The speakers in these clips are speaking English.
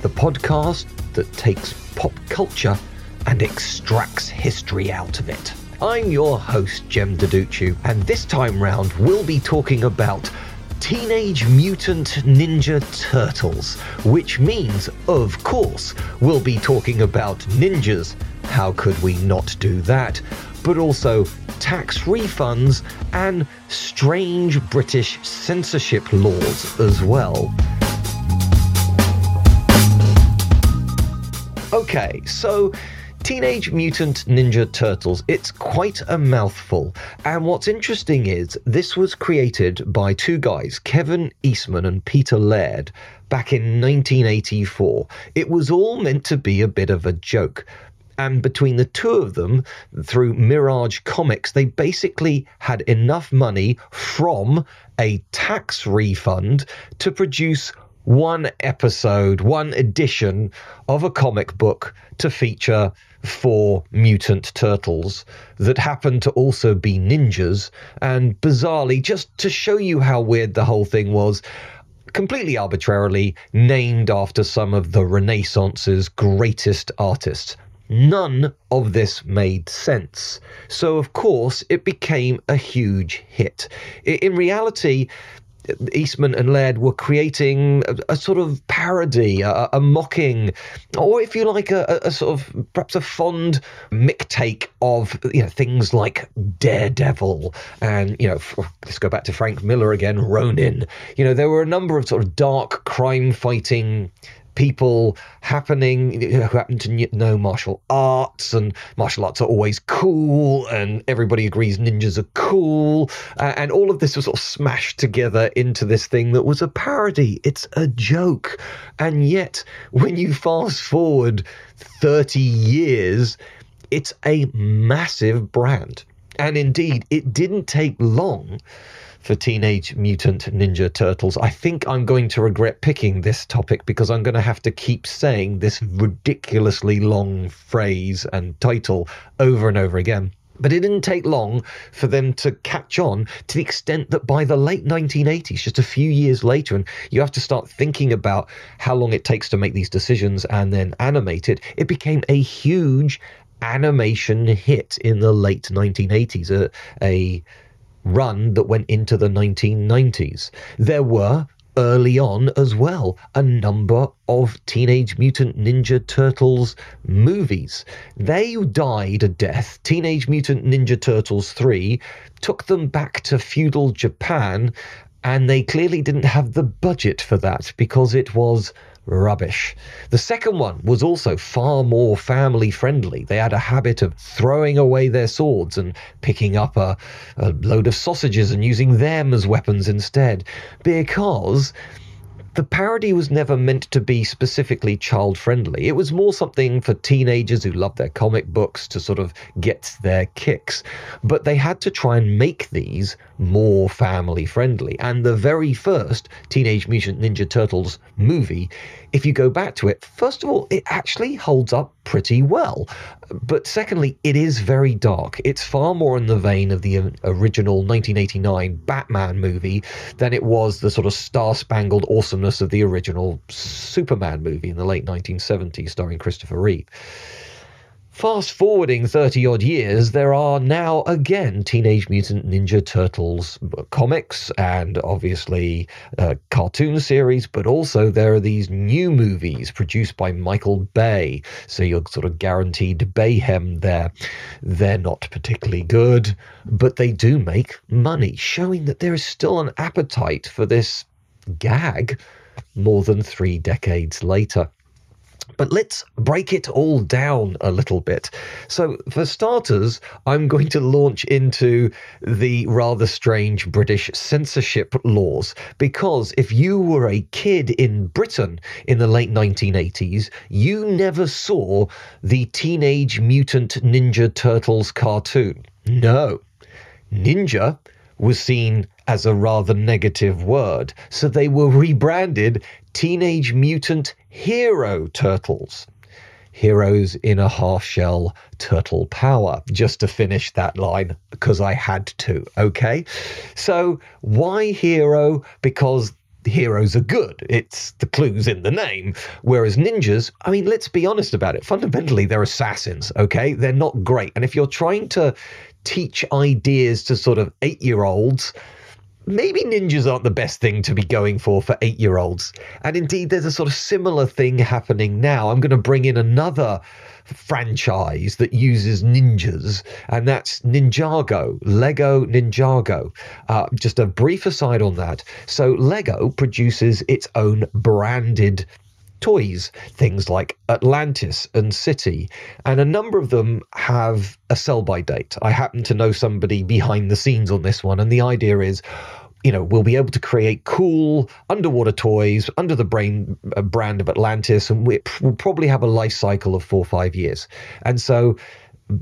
the podcast that takes pop culture and extracts history out of it. I'm your host, Jem Duducu, and this time round we'll be talking about Teenage Mutant Ninja Turtles, which means, of course, we'll be talking about ninjas. How could we not do that? But also tax refunds and strange British censorship laws as well. Okay, so Teenage Mutant Ninja Turtles, it's quite a mouthful. And what's interesting is this was created by two guys, Kevin Eastman and Peter Laird, back in 1984. It was all meant to be a bit of a joke. And between the two of them, through Mirage Comics, they basically had enough money from a tax refund to produce one episode, one edition of a comic book to feature four mutant turtles that happen to also be ninjas. And bizarrely, just to show you how weird the whole thing was, completely arbitrarily named after some of the Renaissance's greatest artists. None of this made sense. So, of course, it became a huge hit. In reality, Eastman and Laird were creating a, a sort of parody, a, a, mocking, or if you like, a, a, sort of perhaps a fond mictake of you know things like Daredevil and you know let's go back to Frank Miller again, Ronin. You know there were a number of sort of dark crime fighting people happening who happen to know martial arts, and martial arts are always cool, and everybody agrees ninjas are cool, uh, and all of this was sort of smashed together into this thing that was a parody. It's a joke, and yet when you fast forward thirty years, it's a massive brand. And indeed, it didn't take long for Teenage Mutant Ninja Turtles. I think I'm going to regret picking this topic because I'm going to have to keep saying this ridiculously long phrase and title over and over again. But it didn't take long for them to catch on to the extent that by the late 1980s, just a few years later, and you have to start thinking about how long it takes to make these decisions and then animate it, it became a huge animation hit in the late 1980s. A, a run that went into the 1990s. There were early on as well a number of Teenage Mutant Ninja Turtles movies. They died a death. Teenage Mutant Ninja Turtles 3 took them back to feudal Japan, and they clearly didn't have the budget for that because it was rubbish. The second one was also far more family friendly. They had a habit of throwing away their swords and picking up a, a load of sausages and using them as weapons instead because the parody was never meant to be specifically child friendly. It was more something for teenagers who love their comic books to sort of get their kicks. But they had to try and make these more family friendly. And the very first Teenage Mutant Ninja Turtles movie, if you go back to it, first of all, it actually holds up pretty well. But secondly, it is very dark. It's far more in the vein of the um, original 1989 Batman movie than it was the sort of star spangled awesomeness of the original Superman movie in the late 1970s, starring Christopher Reeve Fast forwarding 30 odd years, there are now again Teenage Mutant Ninja Turtles comics and obviously uh, cartoon series, but also there are these new movies produced by Michael Bay. So you're sort of guaranteed Bayhem there. They're not particularly good, but they do make money, showing that there is still an appetite for this gag more than three decades later. But let's break it all down a little bit. So, for starters, I'm going to launch into the rather strange British censorship laws. Because if you were a kid in Britain in the late 1980s, you never saw the Teenage Mutant Ninja Turtles cartoon. No. Ninja was seen as a rather negative word, so they were rebranded Teenage Mutant Hero Turtles. Heroes in a half shell turtle power, just to finish that line because I had to. Okay. So, why hero? Because heroes are good. It's the clues in the name. Whereas ninjas, I mean, let's be honest about it. Fundamentally, they're assassins, okay? They're not great. And if you're trying to teach ideas to sort of eight year olds, maybe ninjas aren't the best thing to be going for for eight year olds. And indeed, there's a sort of similar thing happening now. I'm going to bring in another franchise that uses ninjas, and that's Ninjago, Lego Ninjago. Uh, just a brief aside on that. So, Lego produces its own branded toys, things like Atlantis and City, and a number of them have a sell by date. I happen to know somebody behind the scenes on this one, and the idea is you know, we'll be able to create cool underwater toys under the brain uh, brand of Atlantis, and we, will probably have a life cycle of four or five years. And so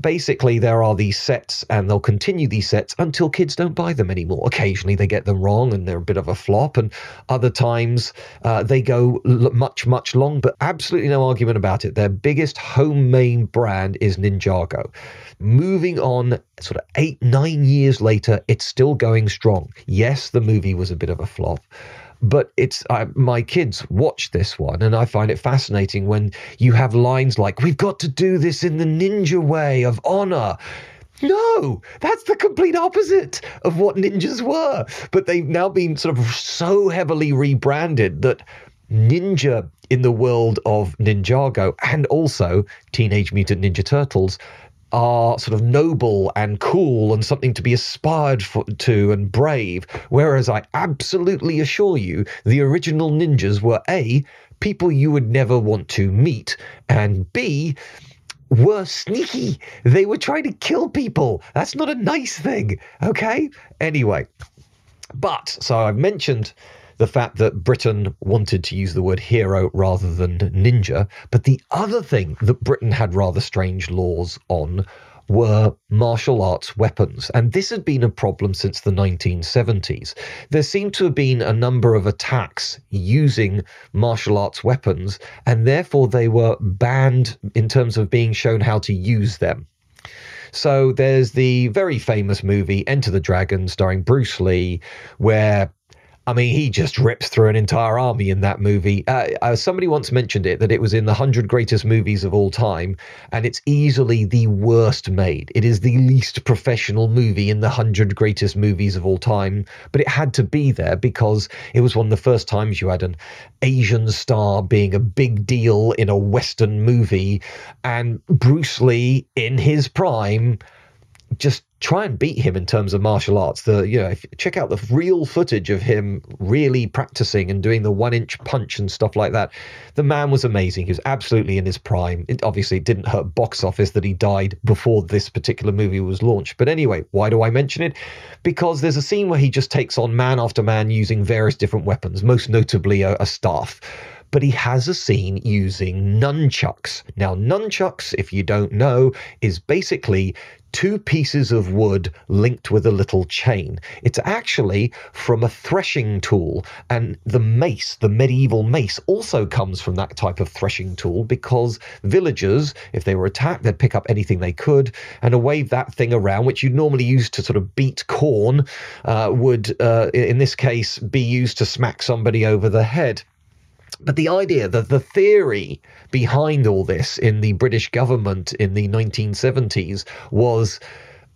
basically there are these sets and they'll continue these sets until kids don't buy them anymore. Occasionally they get them wrong and they're a bit of a flop and other times uh, they go l- much much long but absolutely no argument about it. Their biggest homemade brand is ninjago. Moving on sort of eight nine years later it's still going strong. Yes the movie was a bit of a flop but it's uh, my kids watch this one and i find it fascinating when you have lines like we've got to do this in the ninja way of honor no, that's the complete opposite of what ninjas were. But they've now been sort of so heavily rebranded that ninja in the world of Ninjago and also Teenage Mutant Ninja Turtles are sort of noble and cool and something to be aspired for, to and brave. Whereas I absolutely assure you, the original ninjas were A, people you would never want to meet, and B, were sneaky. They were trying to kill people. That's not a nice thing, okay? Anyway, but so I've mentioned the fact that Britain wanted to use the word hero rather than ninja. But the other thing that Britain had rather strange laws on were martial arts weapons. And this had been a problem since the 1970s. There seemed to have been a number of attacks using martial arts weapons, and therefore they were banned in terms of being shown how to use them. So there's the very famous movie Enter the Dragon starring Bruce Lee, where I mean, he just rips through an entire army in that movie. Uh, uh, somebody once mentioned it that it was in the 100 greatest movies of all time, and it's easily the worst made. It is the least professional movie in the 100 greatest movies of all time, but it had to be there because it was one of the first times you had an Asian star being a big deal in a Western movie, and Bruce Lee in his prime just try and beat him in terms of martial arts. The you know, if, check out the real footage of him really practicing and doing the one inch punch and stuff like that. The man was amazing. He was absolutely in his prime. It obviously didn't hurt box office that he died before this particular movie was launched. But anyway, why do I mention it? Because there's a scene where he just takes on man after man using various different weapons, most notably a, a staff but he has a scene using nunchucks. Now, nunchucks, if you don't know, is basically two pieces of wood linked with a little chain. It's actually from a threshing tool, and the mace, the medieval mace, also comes from that type of threshing tool because villagers, if they were attacked, they'd pick up anything they could and wave that thing around, which you'd normally use to sort of beat corn, uh, would uh, in this case be used to smack somebody over the head. But the idea, the, the theory behind all this in the British government in the 1970s was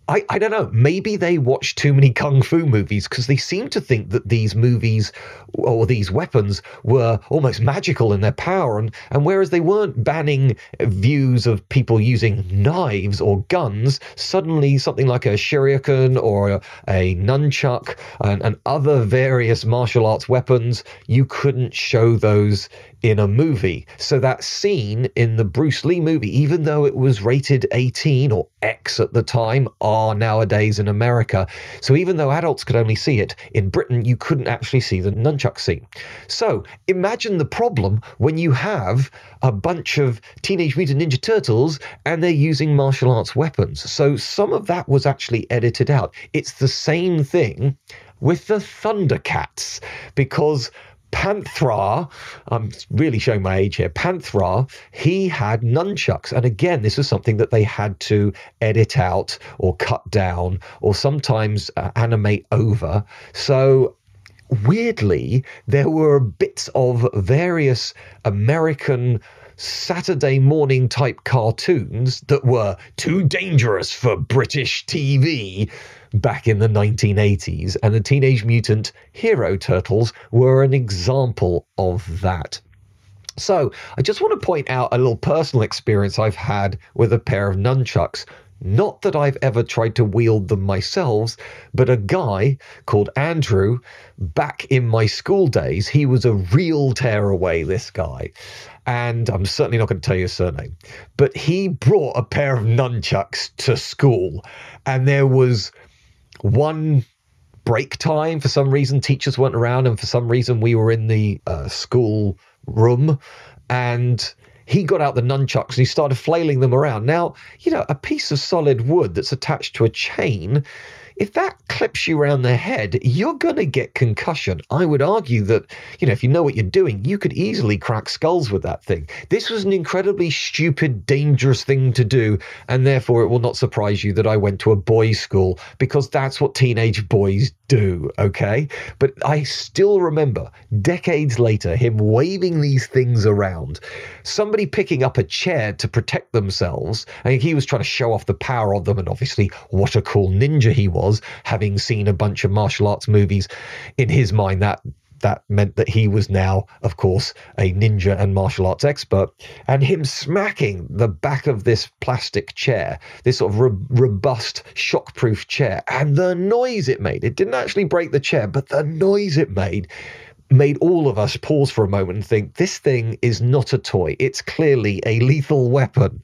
I, I don't know. Maybe they watch too many kung fu movies because they seem to think that these movies or these weapons were almost magical in their power. And, and whereas they weren't banning views of people using knives or guns, suddenly something like a shuriken or a, a nunchuck and, and other various martial arts weapons, you couldn't show those in a movie. So that scene in the Bruce Lee movie, even though it was rated 18 or X at the time, R nowadays in America. So even though adults could only see it, in Britain you couldn't actually see the nunchuck scene. So imagine the problem when you have a bunch of Teenage Mutant Ninja Turtles and they're using martial arts weapons. So some of that was actually edited out. It's the same thing with the Thundercats because Panthro, I'm really showing my age here. Panthro, he had nunchucks. And again, this was something that they had to edit out or cut down or sometimes uh, animate over. So weirdly, there were bits of various American Saturday morning type cartoons that were too dangerous for British TV back in the 1980s, and the Teenage Mutant Hero Turtles were an example of that. So, I just want to point out a little personal experience I've had with a pair of nunchucks. Not that I've ever tried to wield them myself, but a guy called Andrew, back in my school days, he was a real tearaway, this guy. And I'm certainly not going to tell you his surname, but he brought a pair of nunchucks to school. And there was one break time for some reason teachers weren't around and for some reason we were in the uh, school room. And he got out the nunchucks and he started flailing them around. Now you know a piece of solid wood that's attached to a chain if that clips you around the head, you're going to get concussion. I would argue that, you know, if you know what you're doing, you could easily crack skulls with that thing. This was an incredibly stupid, dangerous thing to do, and therefore it will not surprise you that I went to a boys' school because that's what teenage boys do, okay? But I still remember decades later him waving these things around, somebody picking up a chair to protect themselves, and he was trying to show off the power of them, and obviously what a cool ninja he was, having seen a bunch of martial arts movies. In his mind, that that meant that he was now, of course, a ninja and martial arts expert. And him smacking the back of this plastic chair, this sort of ro- robust, shockproof chair, and the noise it made. It didn't actually break the chair, but the noise it made made all of us pause for a moment and think this thing is not a toy. It's clearly a lethal weapon.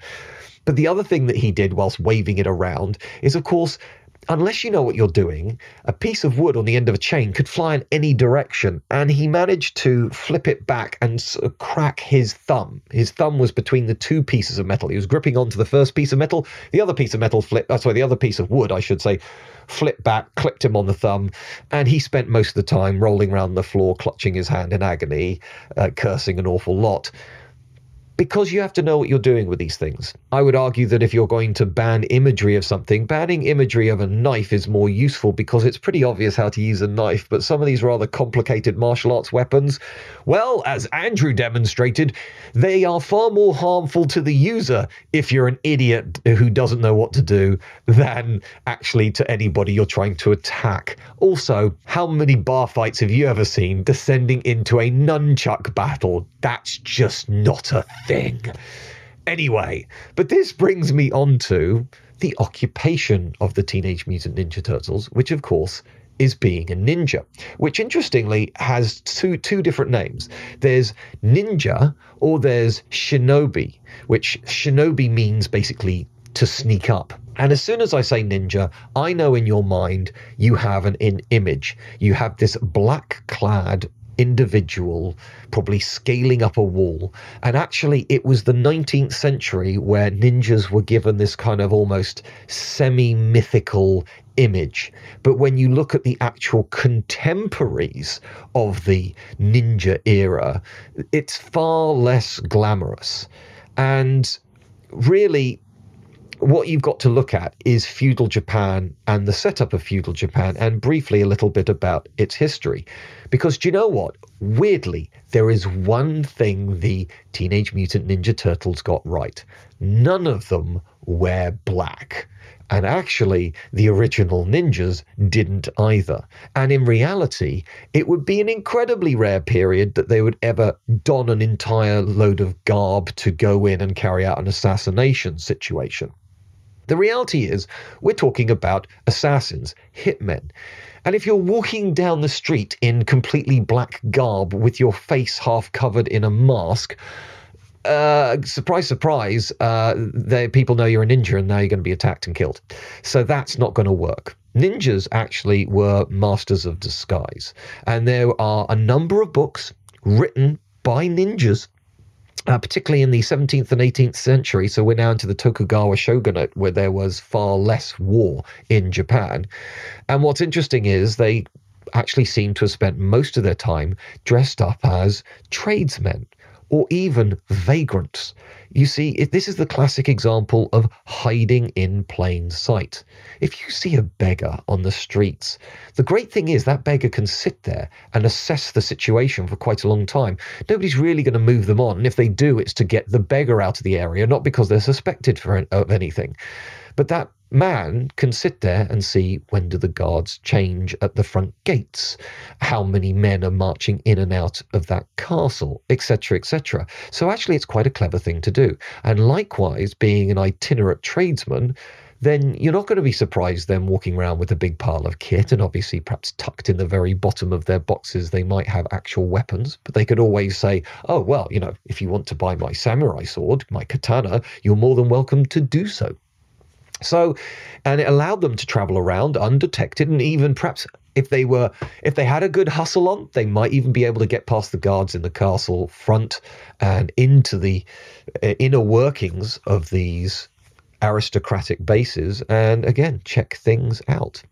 But the other thing that he did whilst waving it around is, of course, unless you know what you're doing, a piece of wood on the end of a chain could fly in any direction. And he managed to flip it back and crack his thumb. His thumb was between the two pieces of metal. He was gripping onto the first piece of metal. The other piece of metal flipped, uh, sorry, the other piece of wood, I should say, flipped back, clipped him on the thumb. And he spent most of the time rolling around the floor, clutching his hand in agony, uh, cursing an awful lot because you have to know what you're doing with these things. I would argue that if you're going to ban imagery of something, banning imagery of a knife is more useful because it's pretty obvious how to use a knife. But some of these rather complicated martial arts weapons, well, as Andrew demonstrated, they are far more harmful to the user if you're an idiot who doesn't know what to do than actually to anybody you're trying to attack. Also, how many bar fights have you ever seen descending into a nunchuck battle? That's just not a thing. Anyway, but this brings me on to the occupation of the Teenage Mutant Ninja Turtles, which of course is being a ninja, which interestingly has two two different names. There's ninja or there's shinobi, which shinobi means basically to sneak up. And as soon as I say ninja, I know in your mind you have an in image. You have this black clad individual, probably scaling up a wall. And actually, it was the 19th century where ninjas were given this kind of almost semi mythical image. But when you look at the actual contemporaries of the ninja era, it's far less glamorous. And really, what you've got to look at is feudal Japan and the setup of feudal Japan, and briefly a little bit about its history. Because do you know what? Weirdly, there is one thing the Teenage Mutant Ninja Turtles got right none of them wear black. And actually, the original ninjas didn't either. And in reality, it would be an incredibly rare period that they would ever don an entire load of garb to go in and carry out an assassination situation. The reality is, we're talking about assassins, hitmen. And if you're walking down the street in completely black garb with your face half covered in a mask, uh, surprise, surprise, uh, they, people know you're a ninja and now you're going to be attacked and killed. So that's not going to work. Ninjas actually were masters of disguise. And there are a number of books written by ninjas uh, particularly in the 17th and 18th century. So we're now into the Tokugawa shogunate, where there was far less war in Japan. And what's interesting is they actually seem to have spent most of their time dressed up as tradesmen or even vagrants. You see, this is the classic example of hiding in plain sight. If you see a beggar on the streets, the great thing is that beggar can sit there and assess the situation for quite a long time. Nobody's really going to move them on. And if they do, it's to get the beggar out of the area, not because they're suspected for, of anything. But that man can sit there and see when do the guards change at the front gates, how many men are marching in and out of that castle, etc., etc. So actually, it's quite a clever thing to do. And likewise, being an itinerant tradesman, then you're not going to be surprised them walking around with a big pile of kit and obviously perhaps tucked in the very bottom of their boxes they might have actual weapons but they could always say oh well you know if you want to buy my samurai sword my katana you're more than welcome to do so so, and it allowed them to travel around undetected and even perhaps if they were if they had a good hustle on they might even be able to get past the guards in the castle front and into the uh, inner workings of these aristocratic bases and again check things out.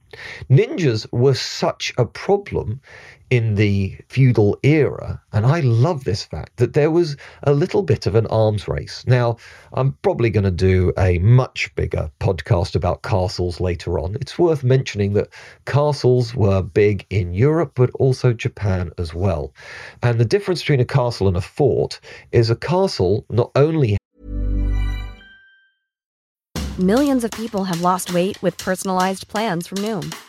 Ninjas were such a problem in the feudal era, and I love this fact that there was a little bit of an arms race. Now, I'm probably going to do a much bigger podcast about castles later on. It's worth mentioning that castles were big in Europe, but also Japan as well. And the difference between a castle and a fort is a castle not only Millions of people have lost weight with personalized plans from Noom,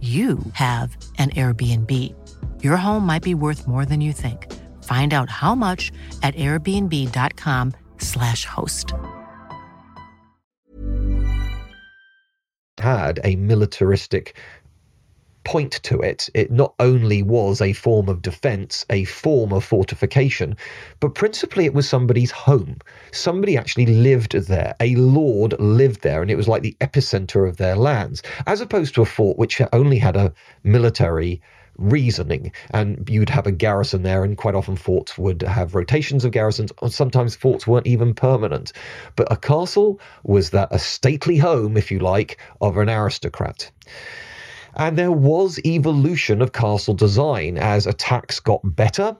you have an Airbnb. Your home might be worth more than you think. Find out how much at airbnb.com/slash host. Had a militaristic point to it. It not only was a form of defense, a form of fortification, but principally it was somebody's home. Somebody actually lived there. A lord lived there, and it was like the epicenter of their lands, as opposed to a fort which only had a military reasoning and you'd have a garrison there and quite often forts would have rotations of garrisons or sometimes forts weren't even permanent but a castle was that a stately home if you like of an aristocrat And there was evolution of castle design as attacks got better.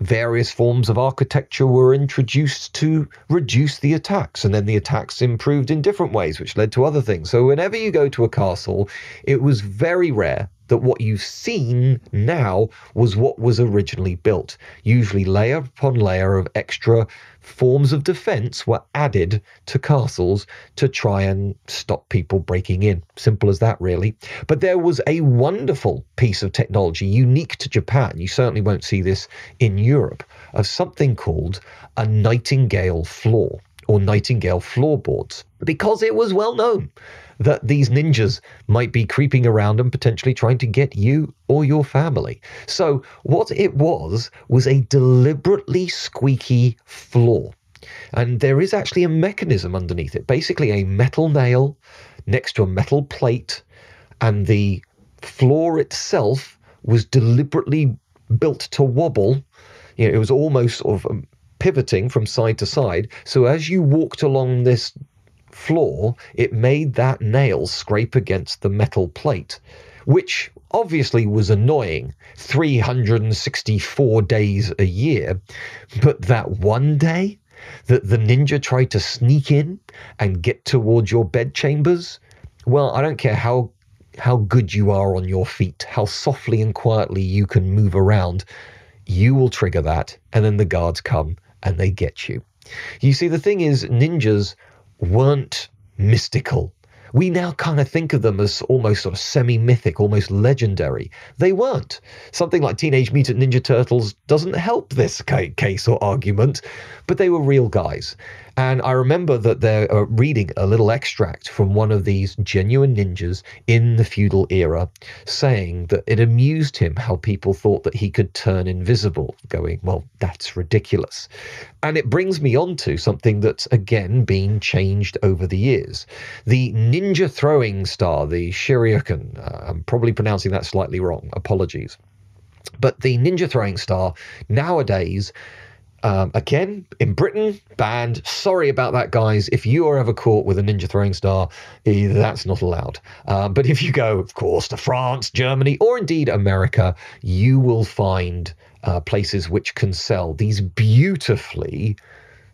Various forms of architecture were introduced to reduce the attacks, and then the attacks improved in different ways, which led to other things. So, whenever you go to a castle, it was very rare that what you've seen now was what was originally built. Usually, layer upon layer of extra forms of defense were added to castles to try and stop people breaking in. Simple as that, really. But there was a wonderful piece of technology unique to Japan. You certainly won't see this in Europe of something called a Nightingale floor or Nightingale floorboards because it was well known that these ninjas might be creeping around and potentially trying to get you or your family. So, what it was was a deliberately squeaky floor. And there is actually a mechanism underneath it, basically a metal nail next to a metal plate, and the floor itself was deliberately built to wobble. You know, it was almost sort of um, pivoting from side to side. So as you walked along this floor, it made that nail scrape against the metal plate, which obviously was annoying 364 days a year. But that one day that the ninja tried to sneak in and get towards your bedchambers, well, I don't care how how good you are on your feet, how softly and quietly you can move around, you will trigger that, and then the guards come and they get you. You see, the thing is, ninjas weren't mystical. We now kind of think of them as almost sort of semi mythic, almost legendary. They weren't. Something like Teenage Mutant Ninja Turtles doesn't help this case or argument, but they were real guys. And I remember that they're uh, reading a little extract from one of these genuine ninjas in the feudal era, saying that it amused him how people thought that he could turn invisible, going, well, that's ridiculous. And it brings me on to something that's again been changed over the years. The ninja throwing star, the Shirioken, uh, I'm probably pronouncing that slightly wrong, apologies. But the ninja throwing star nowadays um, again, in Britain, banned. Sorry about that, guys. If you are ever caught with a ninja throwing star, eh, that's not allowed. Um, but if you go, of course, to France, Germany, or indeed America, you will find uh, places which can sell these beautifully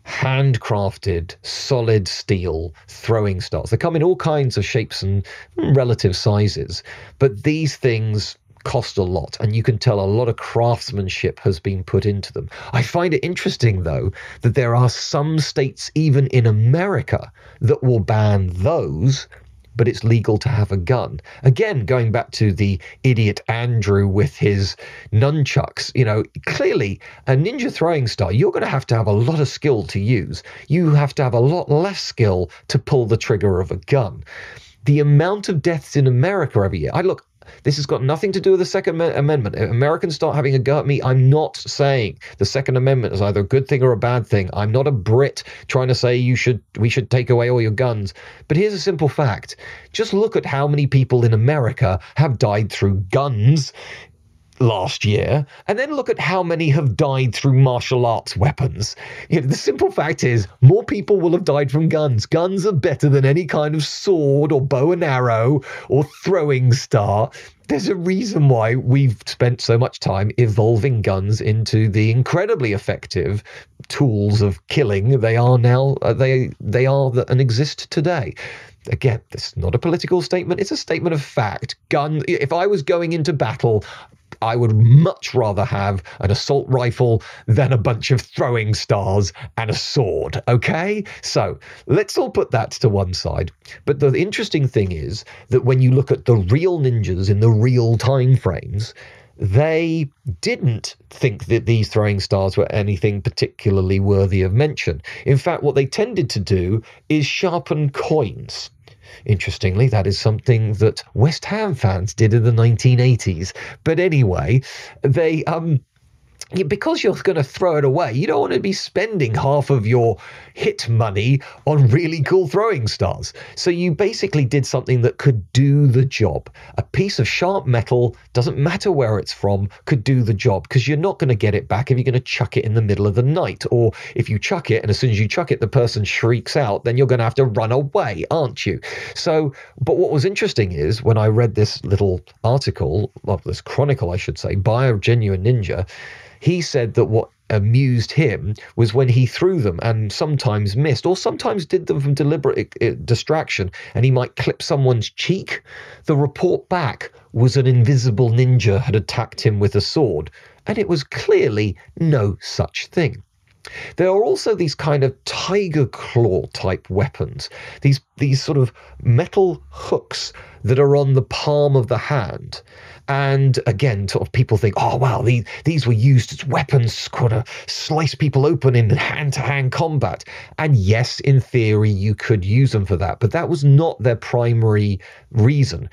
handcrafted solid steel throwing stars. They come in all kinds of shapes and relative sizes, but these things cost a lot, and you can tell a lot of craftsmanship has been put into them. I find it interesting, though, that there are some states, even in America, that will ban those. But it's legal to have a gun. Again, going back to the idiot Andrew with his nunchucks, you know, clearly a ninja throwing star, you're going to have to have a lot of skill to use. You have to have a lot less skill to pull the trigger of a gun the amount of deaths in America every year. I look, this has got nothing to do with the Second Amendment. If Americans start having a go at me, I'm not saying the Second Amendment is either a good thing or a bad thing. I'm not a Brit trying to say you should we should take away all your guns. But here's a simple fact. Just look at how many people in America have died through guns last year, and then look at how many have died through martial arts weapons. You know, the simple fact is, more people will have died from guns. Guns are better than any kind of sword or bow and arrow or throwing star. There's a reason why we've spent so much time evolving guns into the incredibly effective tools of killing they are now. Uh, they they are that and exist today again, this is not a political statement, it's a statement of fact. Gun if I was going into battle, I would much rather have an assault rifle than a bunch of throwing stars and a sword. Okay? So let's all put that to one side. But the interesting thing is that when you look at the real ninjas in the real time frames, they didn't think that these throwing stars were anything particularly worthy of mention. In fact, what they tended to do is sharpen coins. Interestingly, that is something that West Ham fans did in the 1980s. But anyway, they um because you're going to throw it away, you don't want to be spending half of your hit money on really cool throwing stars. So you basically did something that could do the job. A piece of sharp metal, doesn't matter where it's from, could do the job because you're not going to get it back if you're going to chuck it in the middle of the night. Or if you chuck it and as soon as you chuck it, the person shrieks out, then you're going to have to run away, aren't you? So, but what was interesting is when I read this little article, well, this chronicle, I should say, by a genuine ninja he said that what amused him was when he threw them and sometimes missed or sometimes did them from deliberate uh, distraction. And he might clip someone's cheek. The report back was an invisible ninja had attacked him with a sword. And it was clearly no such thing there are also these kind of tiger claw type weapons, these these sort of metal hooks that are on the palm of the hand. And again, sort of people think, oh wow, these these were used as weapons, kind of slice people open in hand-to-hand combat. And yes, in theory, you could use them for that, but that was not their primary reason.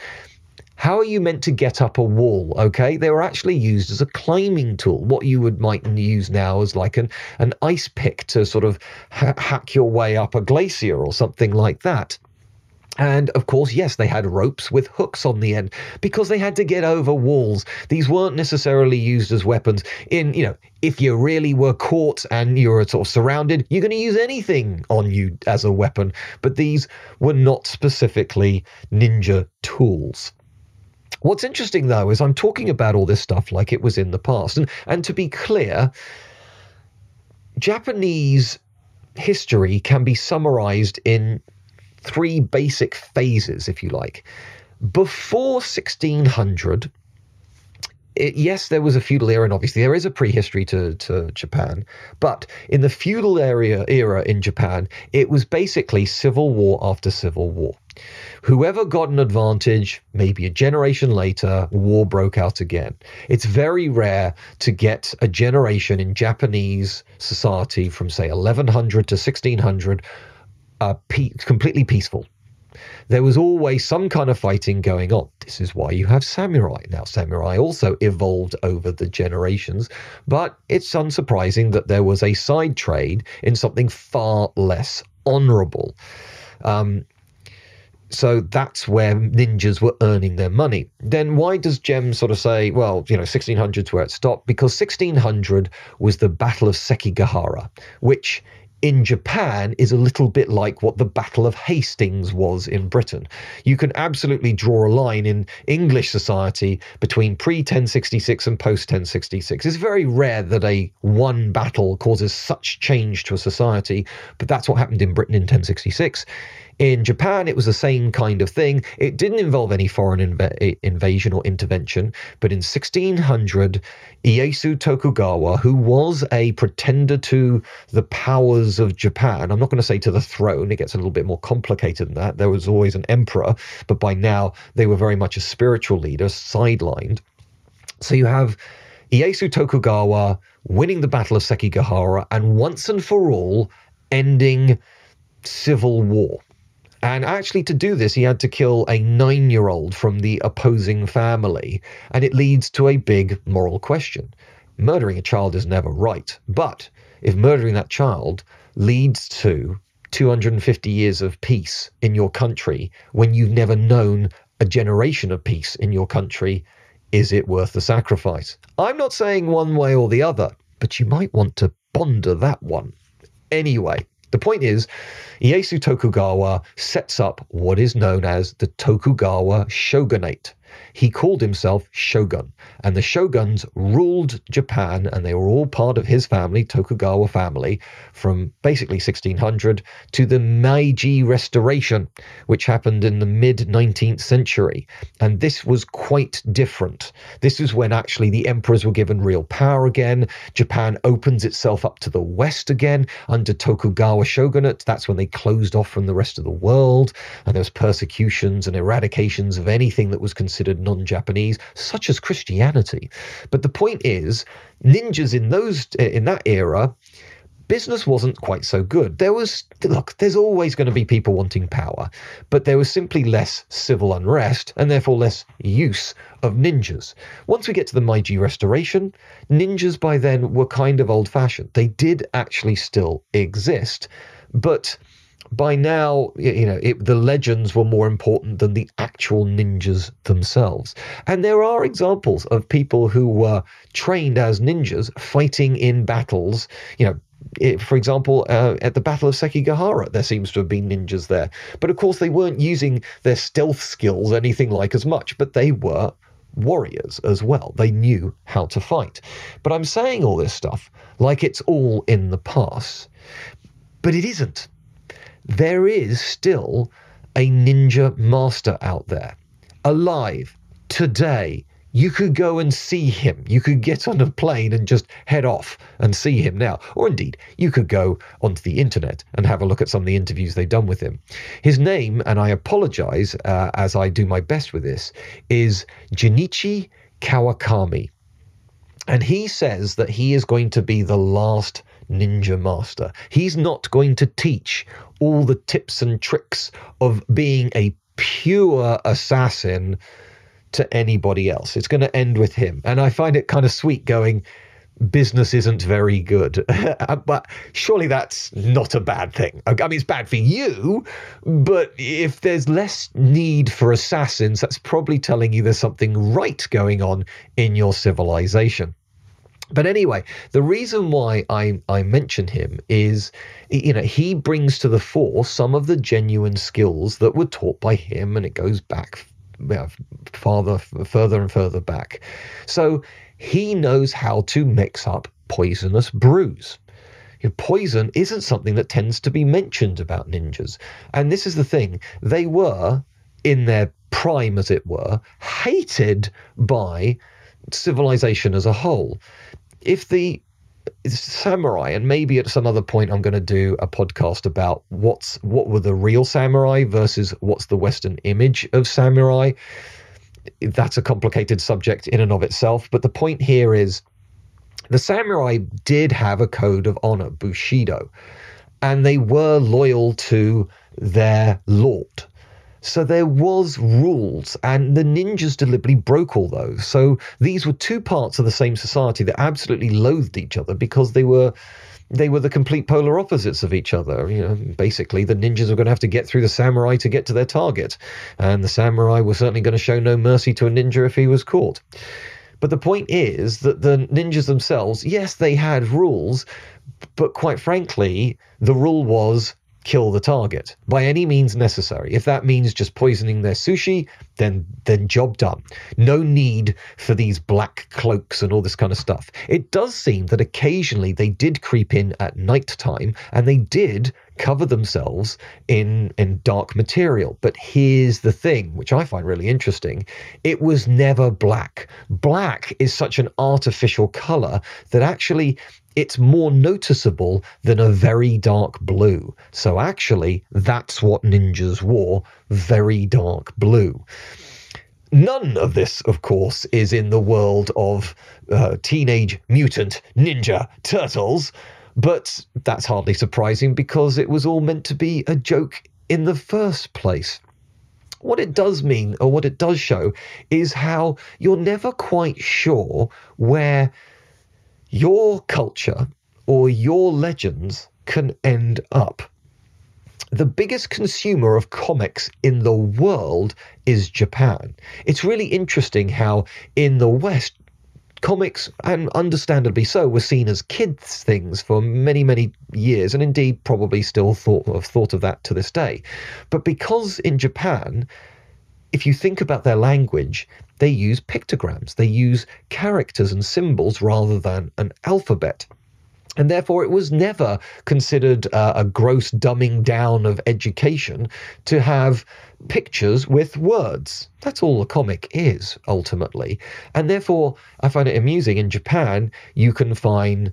How are you meant to get up a wall? Okay, they were actually used as a climbing tool. What you would might use now as like an an ice pick to sort of ha- hack your way up a glacier or something like that. And of course, yes, they had ropes with hooks on the end because they had to get over walls. These weren't necessarily used as weapons. In, you know, if you really were caught and you were sort of surrounded, you're going to use anything on you as a weapon. But these were not specifically ninja tools. What's interesting though is I'm talking about all this stuff like it was in the past. And, and to be clear, Japanese history can be summarized in three basic phases, if you like. Before 1600, it, yes, there was a feudal era, and obviously there is a prehistory to, to Japan. But in the feudal area era in Japan, it was basically civil war after civil war. Whoever got an advantage, maybe a generation later, war broke out again. It's very rare to get a generation in Japanese society from, say, 1100 to 1600 uh, pe- completely peaceful. There was always some kind of fighting going on. This is why you have samurai. Now, samurai also evolved over the generations, but it's unsurprising that there was a side trade in something far less honorable. Um, so that's where ninjas were earning their money. Then why does Jem sort of say, well, you know, 1600 is where it stopped? Because 1600 was the Battle of Sekigahara, which in Japan is a little bit like what the Battle of Hastings was in Britain. You can absolutely draw a line in English society between pre 1066 and post 1066. It's very rare that a one battle causes such change to a society, but that's what happened in Britain in 1066. In Japan, it was the same kind of thing. It didn't involve any foreign inv- invasion or intervention, but in 1600, Ieyasu Tokugawa, who was a pretender to the powers of Japan, I'm not going to say to the throne, it gets a little bit more complicated than that. There was always an emperor, but by now they were very much a spiritual leader, sidelined. So you have Ieyasu Tokugawa winning the Battle of Sekigahara and once and for all ending civil war. And actually, to do this, he had to kill a nine year old from the opposing family. And it leads to a big moral question. Murdering a child is never right. But if murdering that child leads to 250 years of peace in your country when you've never known a generation of peace in your country, is it worth the sacrifice? I'm not saying one way or the other, but you might want to ponder that one. Anyway, the point is, Ieyasu Tokugawa sets up what is known as the Tokugawa shogunate. He called himself shogun, and the shoguns ruled Japan, and they were all part of his family, Tokugawa family, from basically 1600 to the Meiji Restoration, which happened in the mid 19th century. And this was quite different. This is when actually the emperors were given real power again. Japan opens itself up to the West again under Tokugawa shogunate. That's when they closed off from the rest of the world, and there was persecutions and eradications of anything that was considered non-Japanese, such as Christianity. But the point is, ninjas in those eh, in that era business wasn't quite so good. There was, look, there's always going to be people wanting power, but there was simply less civil unrest and therefore less use of ninjas. Once we get to the Meiji Restoration, ninjas by then were kind of old fashioned. They did actually still exist, but by now, you know, it, the legends were more important than the actual ninjas themselves. And there are examples of people who were trained as ninjas fighting in battles, you know, for example, uh, at the Battle of Sekigahara, there seems to have been ninjas there. But of course, they weren't using their stealth skills anything like as much, but they were warriors as well. They knew how to fight. But I'm saying all this stuff like it's all in the past. But it isn't there is still a ninja master out there, alive today. You could go and see him. You could get on a plane and just head off and see him now. Or indeed, you could go onto the internet and have a look at some of the interviews they've done with him. His name, and I apologize uh, as I do my best with this, is Jinichi Kawakami. And he says that he is going to be the last ninja master. He's not going to teach all the tips and tricks of being a pure assassin to anybody else. It's going to end with him. And I find it kind of sweet going, business isn't very good. Uh, but surely that's not a bad thing. I mean, it's bad for you, but if there's less need for assassins, that's probably telling you there's something right going on in your civilization. But anyway, the reason why I, I mention him is, you know, he brings to the fore some of the genuine skills that were taught by him, and it goes back farther, further and further back. So he knows how to mix up poisonous brews. You know, poison isn't something that tends to be mentioned about ninjas. And this is the thing, they were, in their prime as it were, hated by civilization as a whole if the samurai and maybe at some other point i'm going to do a podcast about what's what were the real samurai versus what's the western image of samurai that's a complicated subject in and of itself but the point here is the samurai did have a code of honor bushido and they were loyal to their lord so there was rules, and the ninjas deliberately broke all those. So these were two parts of the same society that absolutely loathed each other because they were they were the complete polar opposites of each other. You know, basically, the ninjas were going to have to get through the samurai to get to their target, and the samurai were certainly going to show no mercy to a ninja if he was caught. But the point is that the ninjas themselves, yes, they had rules, but quite frankly, the rule was kill the target by any means necessary. If that means just poisoning their sushi, then then job done. No need for these black cloaks and all this kind of stuff. It does seem that occasionally they did creep in at night time and they did cover themselves in in dark material. But here's the thing, which I find really interesting. It was never black. Black is such an artificial color that actually it's more noticeable than a very dark blue. So actually, that's what ninjas wore very dark blue. None of this, of course, is in the world of uh, Teenage Mutant Ninja Turtles, but that's hardly surprising because it was all meant to be a joke in the first place. What it does mean, or what it does show, is how you're never quite sure where your culture or your legends can end up. The biggest consumer of comics in the world is Japan. It's really interesting how in the West, comics, and understandably so, were seen as kids' things for many, many years, and indeed probably still thought of thought of that to this day. But because in Japan, if you think about their language, they use pictograms, they use characters and symbols rather than an alphabet. And therefore, it was never considered uh, a gross dumbing down of education to have pictures with words. That's all a comic is, ultimately. And therefore, I find it amusing in Japan, you can find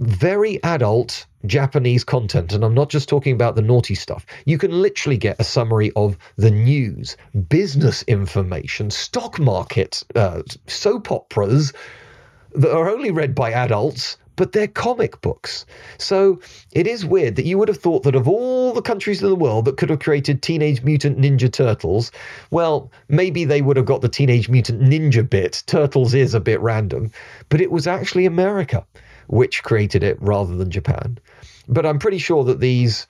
very adult Japanese content, and I'm not just talking about the naughty stuff. You can literally get a summary of the news, business information, stock market, uh, soap operas that are only read by adults, but they're comic books. So it is weird that you would have thought that of all the countries in the world that could have created Teenage Mutant Ninja Turtles, well, maybe they would have got the Teenage Mutant Ninja bit. Turtles is a bit random, but it was actually America which created it rather than Japan. But I'm pretty sure that these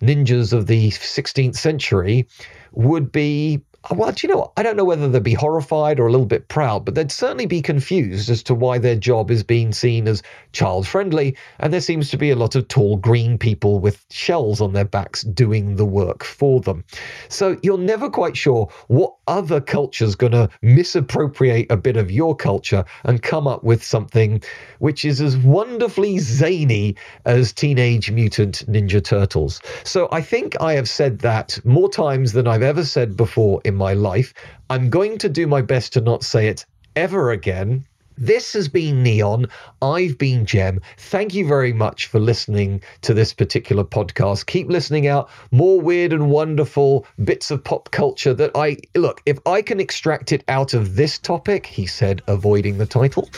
ninjas of the 16th century would be Uh, well, do you know? I don't know whether they'd be horrified or a little bit proud, but they'd certainly be confused as to why their job is being seen as child friendly. And there seems to be a lot of tall green people with shells on their backs doing the work for them. So you're never quite sure what other culture's going to misappropriate a bit of your culture and come up with something which is as wonderfully zany as Teenage Mutant Ninja Turtles. So I think I have said that more times than I've ever said before in my life. I'm going to do my best to not say it ever again. This has been Neon. I've been Jem. Thank you very much for listening to this particular podcast. Keep listening out. More weird and wonderful bits of pop culture that I look, if I can extract it out of this topic, he said, avoiding the title,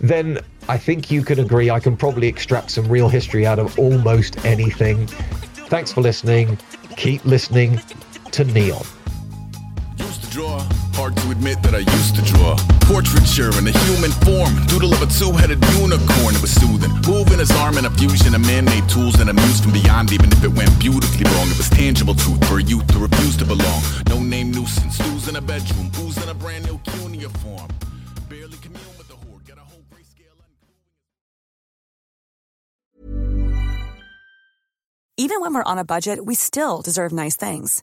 then I think you can agree I can probably extract some real history out of almost anything. Thanks for listening. Keep listening to Neon draw. Hard to admit that I used to draw. Portraiture in a human form. Doodle of a two-headed unicorn. It was soothing. Moving his arm in a fusion of man-made tools and amused from beyond. Even if it went beautifully wrong, it was tangible truth for a youth to refuse to belong. No name nuisance. Who's in a bedroom? Who's in a brand new cuneiform? Barely commune with the horde. Got a whole grayscale. Even when we're on a budget, we still deserve nice things.